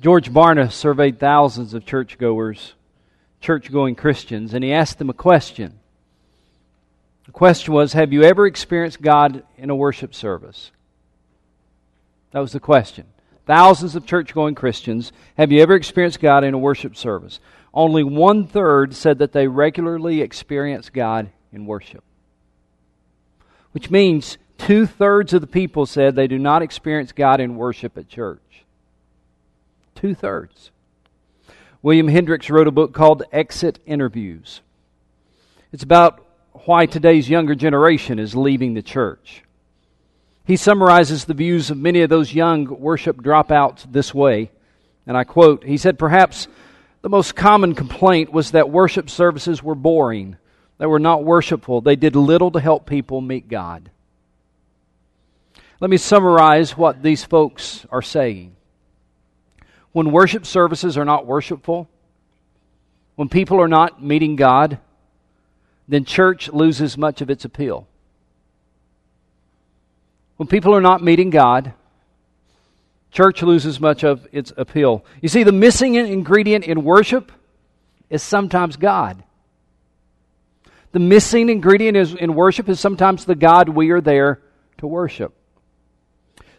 George Barna surveyed thousands of churchgoers, church going Christians, and he asked them a question. The question was Have you ever experienced God in a worship service? That was the question. Thousands of church going Christians, have you ever experienced God in a worship service? Only one third said that they regularly experience God in worship. Which means two thirds of the people said they do not experience God in worship at church. Two thirds. William Hendricks wrote a book called Exit Interviews. It's about why today's younger generation is leaving the church. He summarizes the views of many of those young worship dropouts this way, and I quote He said, Perhaps the most common complaint was that worship services were boring, they were not worshipful, they did little to help people meet God. Let me summarize what these folks are saying. When worship services are not worshipful, when people are not meeting God, then church loses much of its appeal. When people are not meeting God, church loses much of its appeal. You see, the missing ingredient in worship is sometimes God. The missing ingredient is, in worship is sometimes the God we are there to worship.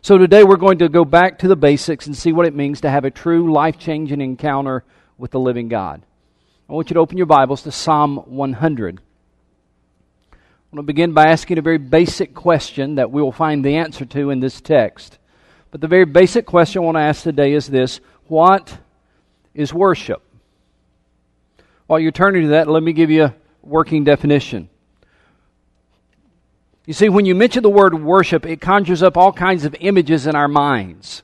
So today we're going to go back to the basics and see what it means to have a true life changing encounter with the living God. I want you to open your Bibles to Psalm 100. I want to begin by asking a very basic question that we will find the answer to in this text. But the very basic question I want to ask today is this What is worship? While you're turning to that, let me give you a working definition. You see, when you mention the word worship, it conjures up all kinds of images in our minds.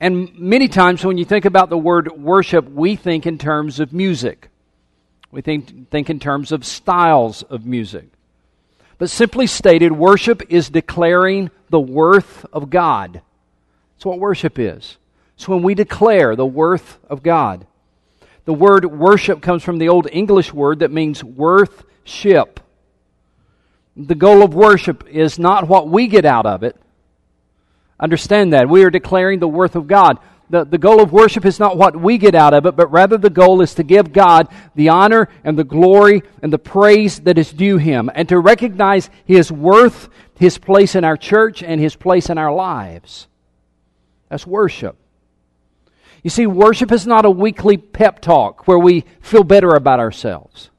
And many times when you think about the word worship, we think in terms of music. We think, think in terms of styles of music. But simply stated, worship is declaring the worth of God. That's what worship is. It's when we declare the worth of God. The word worship comes from the Old English word that means worth ship the goal of worship is not what we get out of it. Understand that. We are declaring the worth of God. The, the goal of worship is not what we get out of it, but rather the goal is to give God the honor and the glory and the praise that is due Him, and to recognize His worth, His place in our church, and His place in our lives. That's worship. You see, worship is not a weekly pep talk where we feel better about ourselves.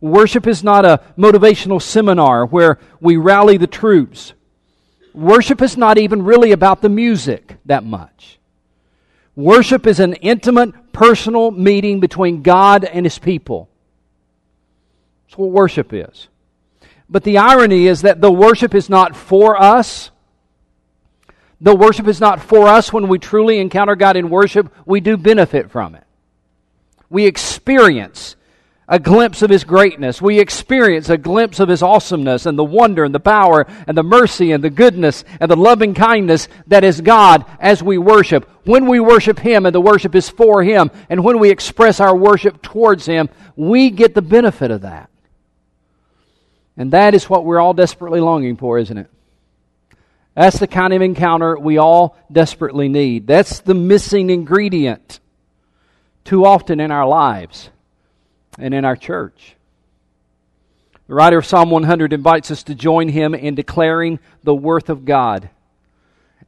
Worship is not a motivational seminar where we rally the troops. Worship is not even really about the music that much. Worship is an intimate, personal meeting between God and His people. That's what worship is. But the irony is that the worship is not for us. The worship is not for us when we truly encounter God in worship. We do benefit from it. We experience a glimpse of His greatness. We experience a glimpse of His awesomeness and the wonder and the power and the mercy and the goodness and the loving kindness that is God as we worship. When we worship Him and the worship is for Him, and when we express our worship towards Him, we get the benefit of that. And that is what we're all desperately longing for, isn't it? That's the kind of encounter we all desperately need. That's the missing ingredient too often in our lives and in our church. The writer of Psalm 100 invites us to join him in declaring the worth of God.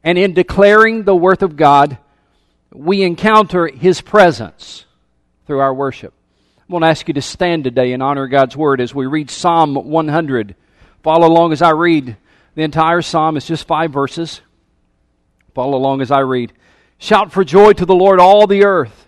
And in declaring the worth of God, we encounter his presence through our worship. I want to ask you to stand today and honor God's word as we read Psalm 100. Follow along as I read the entire psalm. It's just five verses. Follow along as I read. Shout for joy to the Lord, all the earth.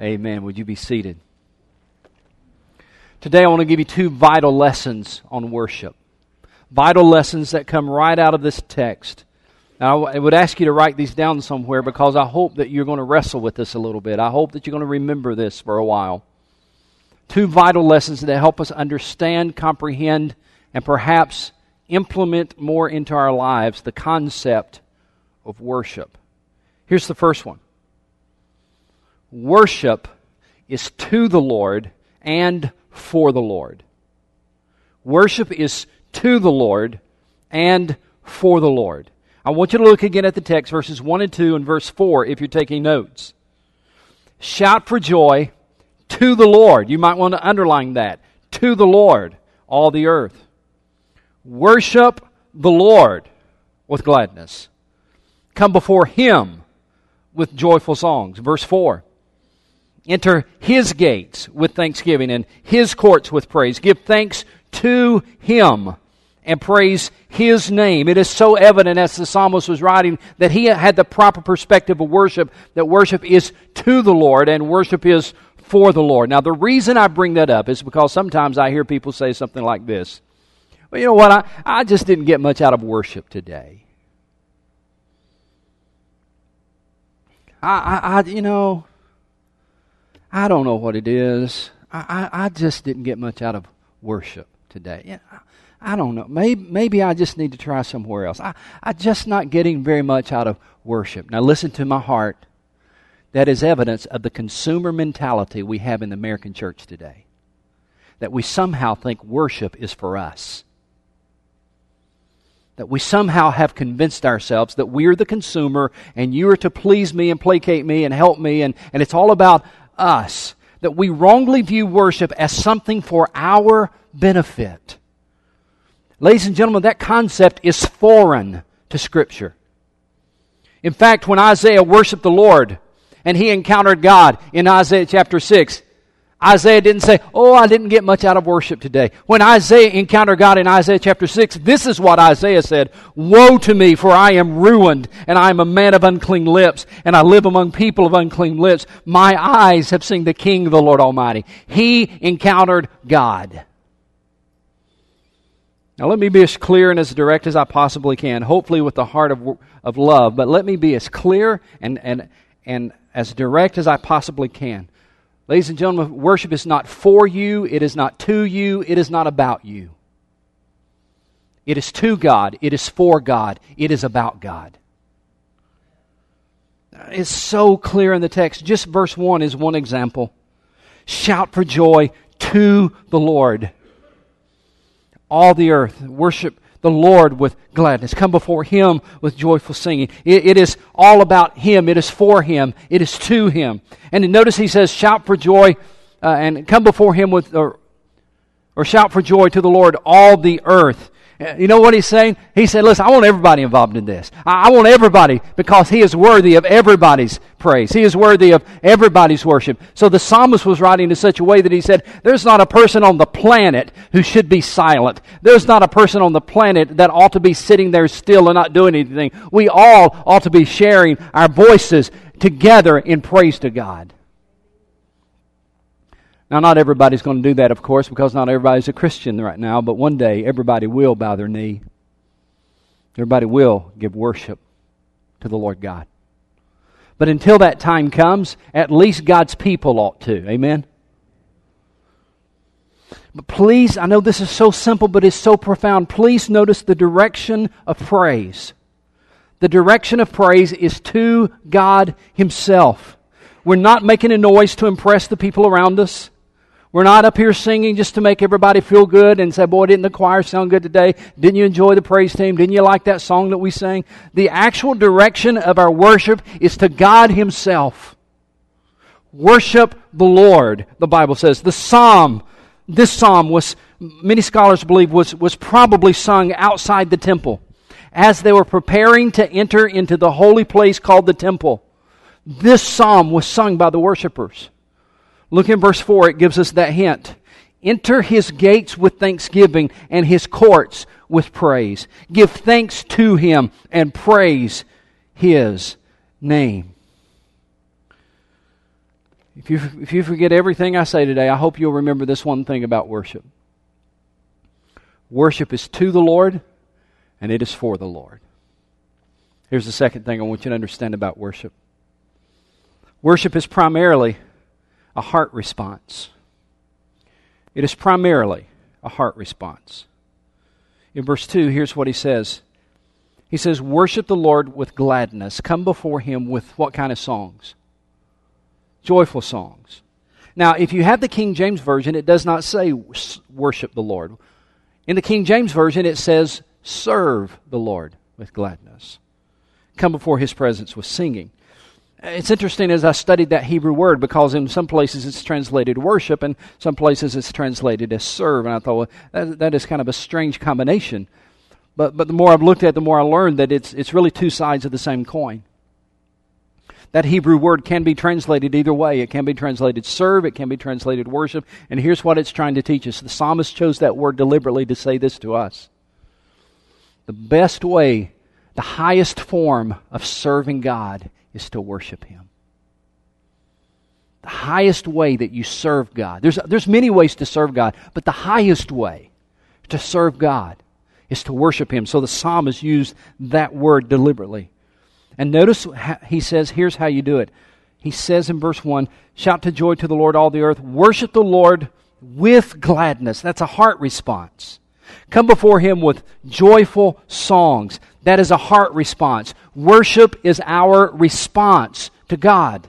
Amen. Would you be seated? Today, I want to give you two vital lessons on worship. Vital lessons that come right out of this text Now, I would ask you to write these down somewhere because I hope that you're going to wrestle with this a little bit. I hope that you're going to remember this for a while. Two vital lessons that help us understand, comprehend, and perhaps implement more into our lives the concept of worship. Here's the first one worship is to the Lord and for the Lord. Worship is to the Lord and for the Lord. I want you to look again at the text, verses 1 and 2 and verse 4, if you're taking notes. Shout for joy to the Lord. You might want to underline that. To the Lord, all the earth. Worship the Lord with gladness. Come before Him with joyful songs. Verse 4. Enter His gates with thanksgiving and His courts with praise. Give thanks to Him and praise His name. It is so evident as the psalmist was writing that he had the proper perspective of worship, that worship is to the Lord and worship is for the Lord. Now, the reason I bring that up is because sometimes I hear people say something like this. Well, you know what? I, I just didn't get much out of worship today. I, I, I you know, I don't know what it is. I, I, I just didn't get much out of worship today. Yeah, I don't know. Maybe, maybe I just need to try somewhere else. I, I'm just not getting very much out of worship. Now, listen to my heart. That is evidence of the consumer mentality we have in the American church today. That we somehow think worship is for us. That we somehow have convinced ourselves that we're the consumer and you are to please me and placate me and help me, and, and it's all about us. That we wrongly view worship as something for our benefit. Ladies and gentlemen, that concept is foreign to Scripture. In fact, when Isaiah worshiped the Lord and he encountered God in Isaiah chapter 6, Isaiah didn't say, Oh, I didn't get much out of worship today. When Isaiah encountered God in Isaiah chapter 6, this is what Isaiah said Woe to me, for I am ruined, and I am a man of unclean lips, and I live among people of unclean lips. My eyes have seen the King, the Lord Almighty. He encountered God. Now, let me be as clear and as direct as I possibly can, hopefully with the heart of, of love, but let me be as clear and, and, and as direct as I possibly can. Ladies and gentlemen, worship is not for you, it is not to you, it is not about you. It is to God, it is for God, it is about God. It's so clear in the text. Just verse 1 is one example. Shout for joy to the Lord all the earth. Worship the Lord with gladness. Come before Him with joyful singing. it, it is all about Him. It is for Him. It is to Him. And notice He says, shout for joy uh, and come before Him with, or, or shout for joy to the Lord, all the earth. Uh, you know what he's saying? He said, Listen, I want everybody involved in this. I want everybody because he is worthy of everybody's praise. He is worthy of everybody's worship. So the psalmist was writing in such a way that he said, There's not a person on the planet who should be silent. There's not a person on the planet that ought to be sitting there still and not doing anything. We all ought to be sharing our voices together in praise to God. Now, not everybody's going to do that, of course, because not everybody's a Christian right now, but one day everybody will bow their knee. Everybody will give worship to the Lord God. But until that time comes, at least God's people ought to. Amen? But please, I know this is so simple, but it's so profound. Please notice the direction of praise. The direction of praise is to God Himself. We're not making a noise to impress the people around us. We're not up here singing just to make everybody feel good and say, boy, didn't the choir sound good today? Didn't you enjoy the praise team? Didn't you like that song that we sang? The actual direction of our worship is to God Himself. Worship the Lord, the Bible says. The psalm, this psalm was, many scholars believe, was, was probably sung outside the temple as they were preparing to enter into the holy place called the temple. This psalm was sung by the worshipers. Look in verse 4, it gives us that hint. Enter his gates with thanksgiving and his courts with praise. Give thanks to him and praise his name. If you, if you forget everything I say today, I hope you'll remember this one thing about worship. Worship is to the Lord and it is for the Lord. Here's the second thing I want you to understand about worship worship is primarily a heart response. It is primarily a heart response. In verse 2, here's what he says He says, Worship the Lord with gladness. Come before him with what kind of songs? Joyful songs. Now, if you have the King James Version, it does not say worship the Lord. In the King James Version, it says serve the Lord with gladness. Come before his presence with singing. It's interesting as I studied that Hebrew word because in some places it's translated worship and some places it's translated as serve. And I thought, well, that, that is kind of a strange combination. But, but the more I've looked at it, the more I learned that it's, it's really two sides of the same coin. That Hebrew word can be translated either way. It can be translated serve, it can be translated worship. And here's what it's trying to teach us. The psalmist chose that word deliberately to say this to us. The best way, the highest form of serving God is to worship Him. The highest way that you serve God. There's, there's many ways to serve God, but the highest way to serve God is to worship Him. So the psalmist used that word deliberately. And notice he says, here's how you do it. He says in verse 1 Shout to joy to the Lord, all the earth. Worship the Lord with gladness. That's a heart response. Come before him with joyful songs. That is a heart response. Worship is our response to God.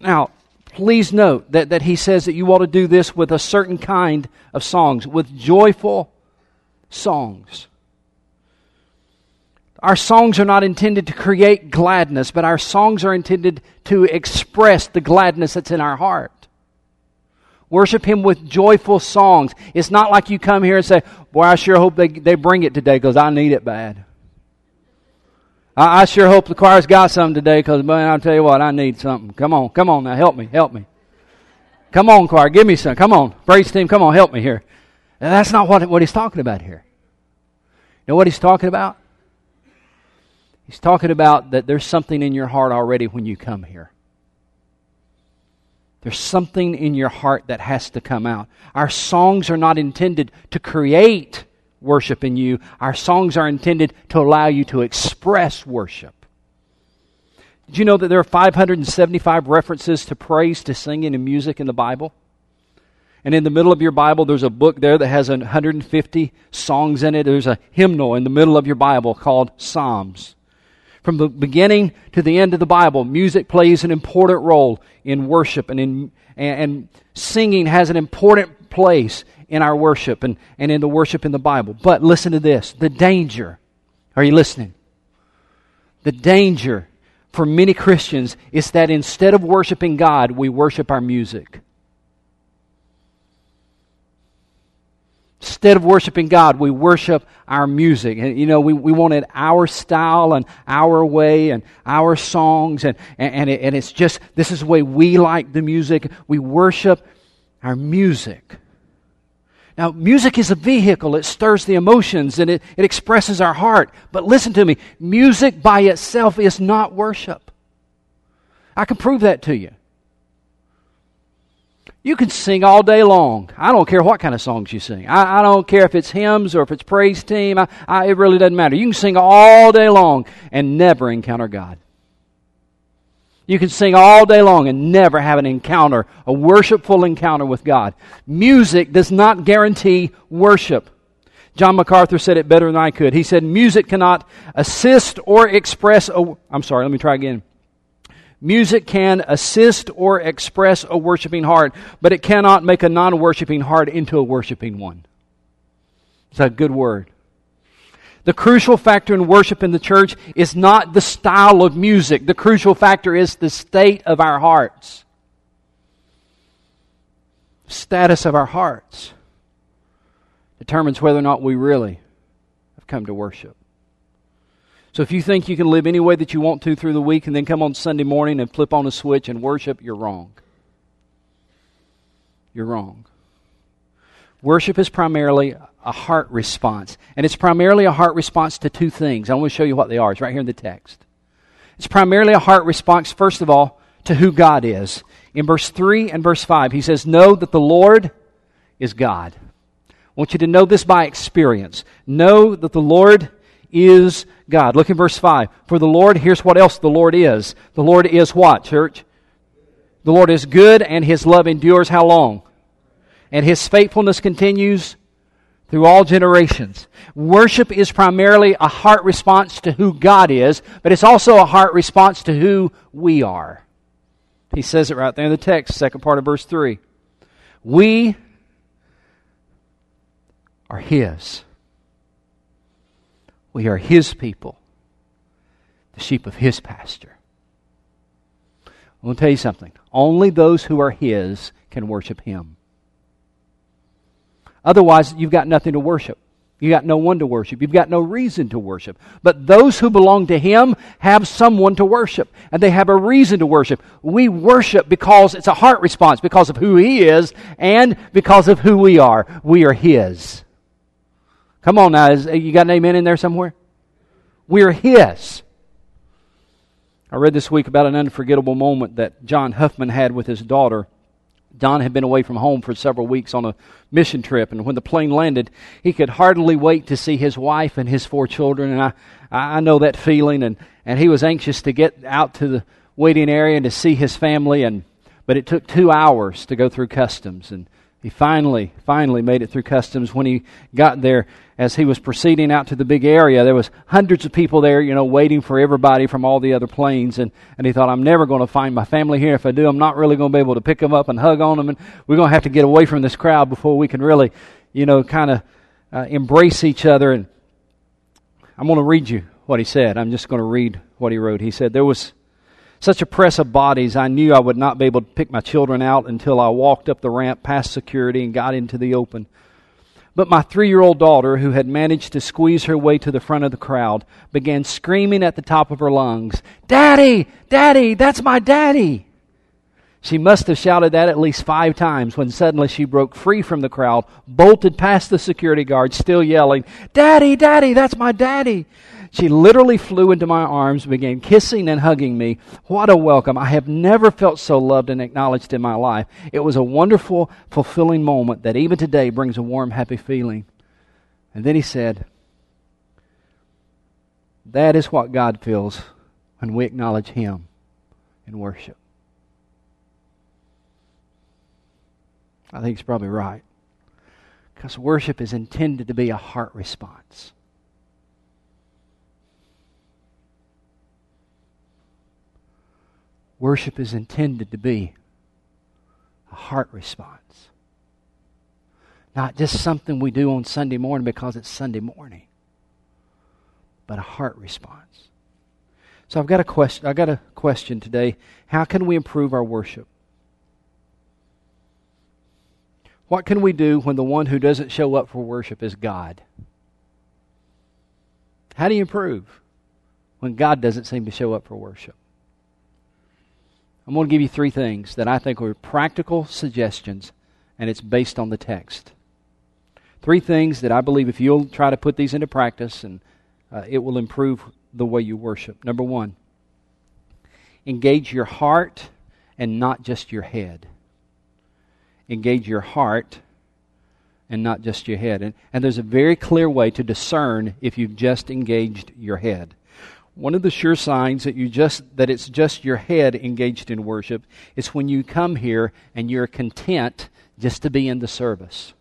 Now, please note that, that he says that you ought to do this with a certain kind of songs, with joyful songs. Our songs are not intended to create gladness, but our songs are intended to express the gladness that's in our heart. Worship Him with joyful songs. It's not like you come here and say, Boy, I sure hope they, they bring it today because I need it bad. I, I sure hope the choir's got something today because, man, I'll tell you what, I need something. Come on, come on now, help me, help me. Come on, choir, give me some. Come on, praise team, come on, help me here. And that's not what, what he's talking about here. You know what he's talking about? He's talking about that there's something in your heart already when you come here. There's something in your heart that has to come out. Our songs are not intended to create worship in you, our songs are intended to allow you to express worship. Did you know that there are 575 references to praise, to singing, and music in the Bible? And in the middle of your Bible, there's a book there that has 150 songs in it. There's a hymnal in the middle of your Bible called Psalms. From the beginning to the end of the Bible, music plays an important role in worship, and, in, and, singing has an important place in our worship and, and in the worship in the Bible. But listen to this the danger. Are you listening? The danger for many Christians is that instead of worshiping God, we worship our music. Instead of worshiping God, we worship our music. And, you know, we, we wanted our style and our way and our songs, and, and, and, it, and it's just, this is the way we like the music. We worship our music. Now, music is a vehicle. It stirs the emotions and it, it expresses our heart. But listen to me music by itself is not worship. I can prove that to you. You can sing all day long. I don't care what kind of songs you sing. I, I don't care if it's hymns or if it's praise team. I, I, it really doesn't matter. You can sing all day long and never encounter God. You can sing all day long and never have an encounter, a worshipful encounter with God. Music does not guarantee worship. John MacArthur said it better than I could. He said, Music cannot assist or express a. I'm sorry, let me try again. Music can assist or express a worshiping heart, but it cannot make a non worshiping heart into a worshiping one. It's a good word. The crucial factor in worship in the church is not the style of music. The crucial factor is the state of our hearts. Status of our hearts determines whether or not we really have come to worship. So if you think you can live any way that you want to through the week and then come on Sunday morning and flip on a switch and worship, you're wrong. You're wrong. Worship is primarily a heart response. And it's primarily a heart response to two things. I want to show you what they are. It's right here in the text. It's primarily a heart response, first of all, to who God is. In verse 3 and verse 5, he says, Know that the Lord is God. I want you to know this by experience. Know that the Lord is God. Look in verse 5. For the Lord, here's what else the Lord is. The Lord is what, church? The Lord is good and his love endures how long? And his faithfulness continues through all generations. Worship is primarily a heart response to who God is, but it's also a heart response to who we are. He says it right there in the text, second part of verse 3. We are His. We are His people, the sheep of His pasture. I'm going to tell you something. Only those who are His can worship Him. Otherwise, you've got nothing to worship. You've got no one to worship. You've got no reason to worship. But those who belong to Him have someone to worship, and they have a reason to worship. We worship because it's a heart response, because of who He is, and because of who we are. We are His. Come on now, is, uh, you got an amen in there somewhere? We're His. I read this week about an unforgettable moment that John Huffman had with his daughter Don had been away from home for several weeks on a mission trip, and when the plane landed, he could hardly wait to see his wife and his four children. And I, I know that feeling, and, and he was anxious to get out to the waiting area and to see his family. And but it took two hours to go through customs, and he finally, finally made it through customs. When he got there, as he was proceeding out to the big area, there was hundreds of people there, you know, waiting for everybody from all the other planes. And, and he thought, I'm never going to find my family here. If I do, I'm not really going to be able to pick them up and hug on them. And we're going to have to get away from this crowd before we can really, you know, kind of uh, embrace each other. And I'm going to read you what he said. I'm just going to read what he wrote. He said, There was such a press of bodies, I knew I would not be able to pick my children out until I walked up the ramp past security and got into the open. But my three year old daughter, who had managed to squeeze her way to the front of the crowd, began screaming at the top of her lungs, Daddy! Daddy! That's my daddy! She must have shouted that at least five times when suddenly she broke free from the crowd, bolted past the security guard, still yelling, Daddy! Daddy! That's my daddy! She literally flew into my arms, and began kissing and hugging me. What a welcome. I have never felt so loved and acknowledged in my life. It was a wonderful, fulfilling moment that even today brings a warm, happy feeling. And then he said, That is what God feels when we acknowledge Him in worship. I think he's probably right. Because worship is intended to be a heart response. Worship is intended to be a heart response. Not just something we do on Sunday morning because it's Sunday morning, but a heart response. So I've got a question I've got a question today. How can we improve our worship? What can we do when the one who doesn't show up for worship is God? How do you improve when God doesn't seem to show up for worship? I'm going to give you three things that I think are practical suggestions, and it's based on the text. Three things that I believe if you'll try to put these into practice, and uh, it will improve the way you worship. Number one, engage your heart and not just your head. Engage your heart and not just your head. And, and there's a very clear way to discern if you've just engaged your head. One of the sure signs that you just that it's just your head engaged in worship is when you come here and you're content just to be in the service.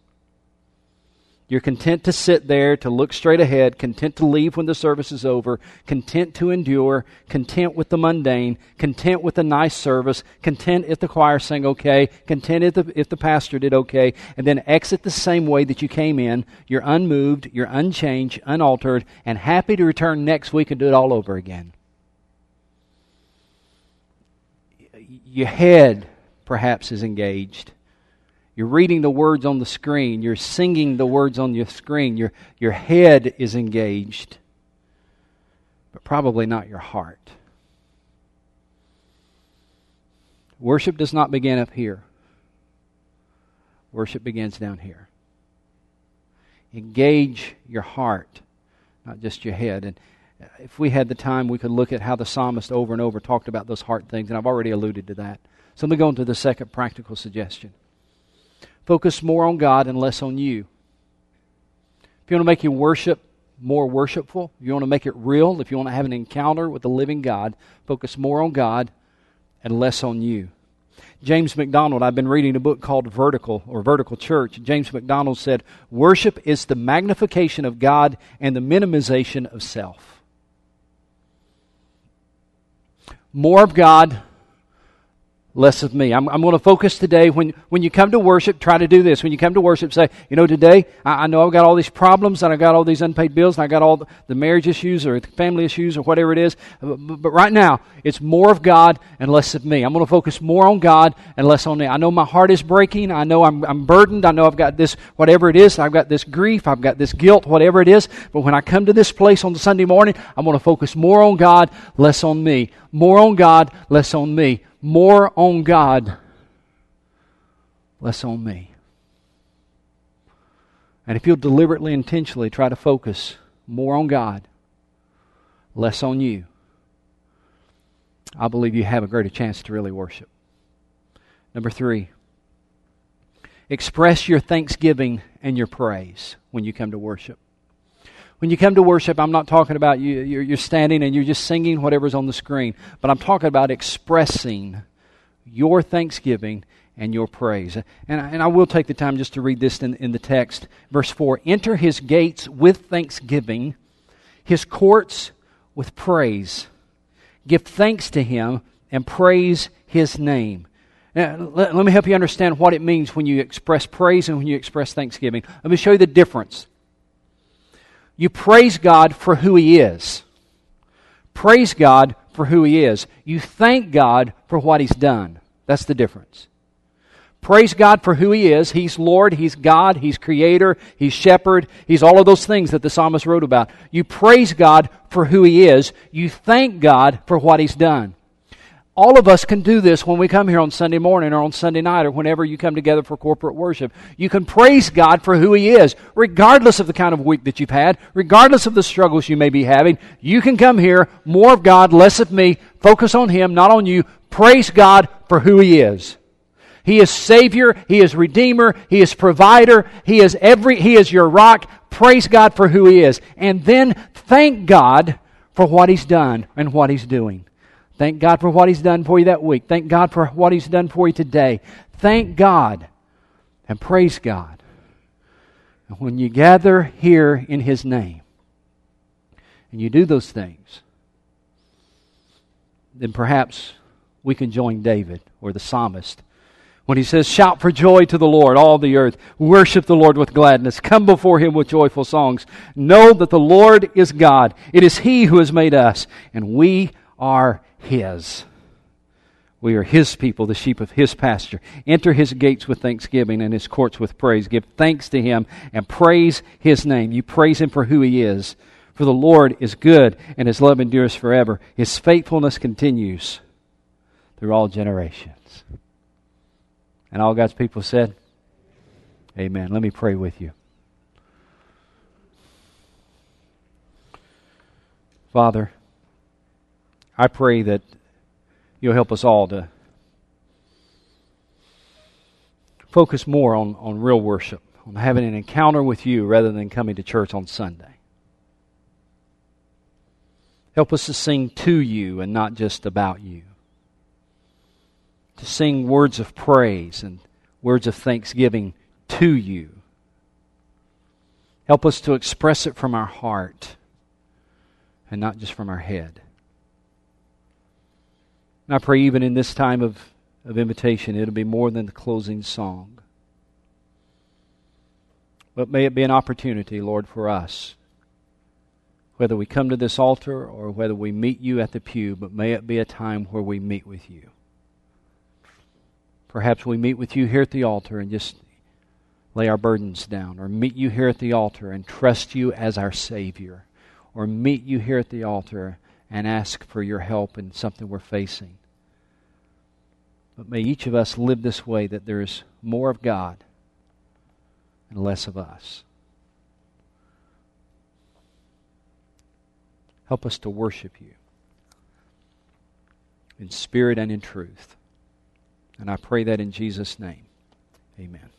You're content to sit there, to look straight ahead, content to leave when the service is over, content to endure, content with the mundane, content with a nice service, content if the choir sang okay, content if the, if the pastor did okay, and then exit the same way that you came in. You're unmoved, you're unchanged, unaltered, and happy to return next week and do it all over again. Your head, perhaps, is engaged you're reading the words on the screen. You're singing the words on your screen. Your, your head is engaged, but probably not your heart. Worship does not begin up here, worship begins down here. Engage your heart, not just your head. And if we had the time, we could look at how the psalmist over and over talked about those heart things, and I've already alluded to that. So let me go into the second practical suggestion. Focus more on God and less on you. If you want to make your worship more worshipful, you want to make it real, if you want to have an encounter with the living God, focus more on God and less on you. James MacDonald, I've been reading a book called Vertical or Vertical Church. James MacDonald said, Worship is the magnification of God and the minimization of self. More of God, less of me. I'm, I'm going to focus today. When, when you come to worship, try to do this. When you come to worship, say, you know, today I, I know I've got all these problems and I've got all these unpaid bills and I got all the, the marriage issues or family issues or whatever it is. Uh, but, but, right now, it's more of God and less of me. I'm going to focus more on God and less on me. I know my heart is breaking. I know I'm, I'm burdened. I know I've got this, whatever it is. I've got this grief. I've got this guilt, whatever it is. But when I come to this place on the Sunday morning, I'm going to focus more on God, less on me. More on God, less on me. More on God, less on me. And if you'll deliberately, intentionally try to focus more on God, less on you, I believe you have a greater chance to really worship. Number three, express your thanksgiving and your praise when you come to worship. When you come to worship, I'm not talking about you, you're, standing and you're just singing whatever's on the screen, but I'm talking about expressing your thanksgiving and your praise. And, and I will take the time just to read this in, in the text. Verse 4 Enter his gates with thanksgiving, his courts with praise. Give thanks to him and praise his name. Now, let, let me help you understand what it means when you express praise and when you express thanksgiving. Let me show you the difference. You praise God for who he is. Praise God for who he is. You thank God for what he's done. That's the difference. Praise God for who He is. He's Lord, He's God, He's Creator, He's Shepherd, He's all of those things that the psalmist wrote about. You praise God for who He is. You thank God for what He's done. All of us can do this when we come here on Sunday morning or on Sunday night or whenever you come together for corporate worship. You can praise God for who He is, regardless of the kind of week that you've had, regardless of the struggles you may be having. You can come here, more of God, less of me, focus on Him, not on you. Praise God for who He is. He is Savior. He is Redeemer. He is Provider. He is every, He is your rock. Praise God for who He is. And then thank God for what He's done and what He's doing. Thank God for what He's done for you that week. Thank God for what He's done for you today. Thank God and praise God. And when you gather here in His name and you do those things, then perhaps we can join David or the psalmist when he says, Shout for joy to the Lord, all the earth. Worship the Lord with gladness. Come before him with joyful songs. Know that the Lord is God. It is he who has made us, and we are his. We are his people, the sheep of his pasture. Enter his gates with thanksgiving and his courts with praise. Give thanks to him and praise his name. You praise him for who he is. For the Lord is good, and his love endures forever. His faithfulness continues through all generations. And all God's people said, Amen. Let me pray with you. Father, I pray that you'll help us all to focus more on, on real worship, on having an encounter with you rather than coming to church on Sunday. Help us to sing to you and not just about you to sing words of praise and words of thanksgiving to you. Help us to express it from our heart and not just from our head. And I pray even in this time of, of invitation, it'll be more than the closing song. But may it be an opportunity, Lord, for us, whether we come to this altar or whether we meet you at the pew, but may it be a time where we meet with you. Perhaps we meet with you here at the altar and just lay our burdens down, or meet you here at the altar and trust you as our Savior, or meet you here at the altar and ask for your help in something we're facing. But may each of us live this way that there is more of God and less of us. Help us to worship you in spirit and in truth. And I pray that in Jesus' name. Amen.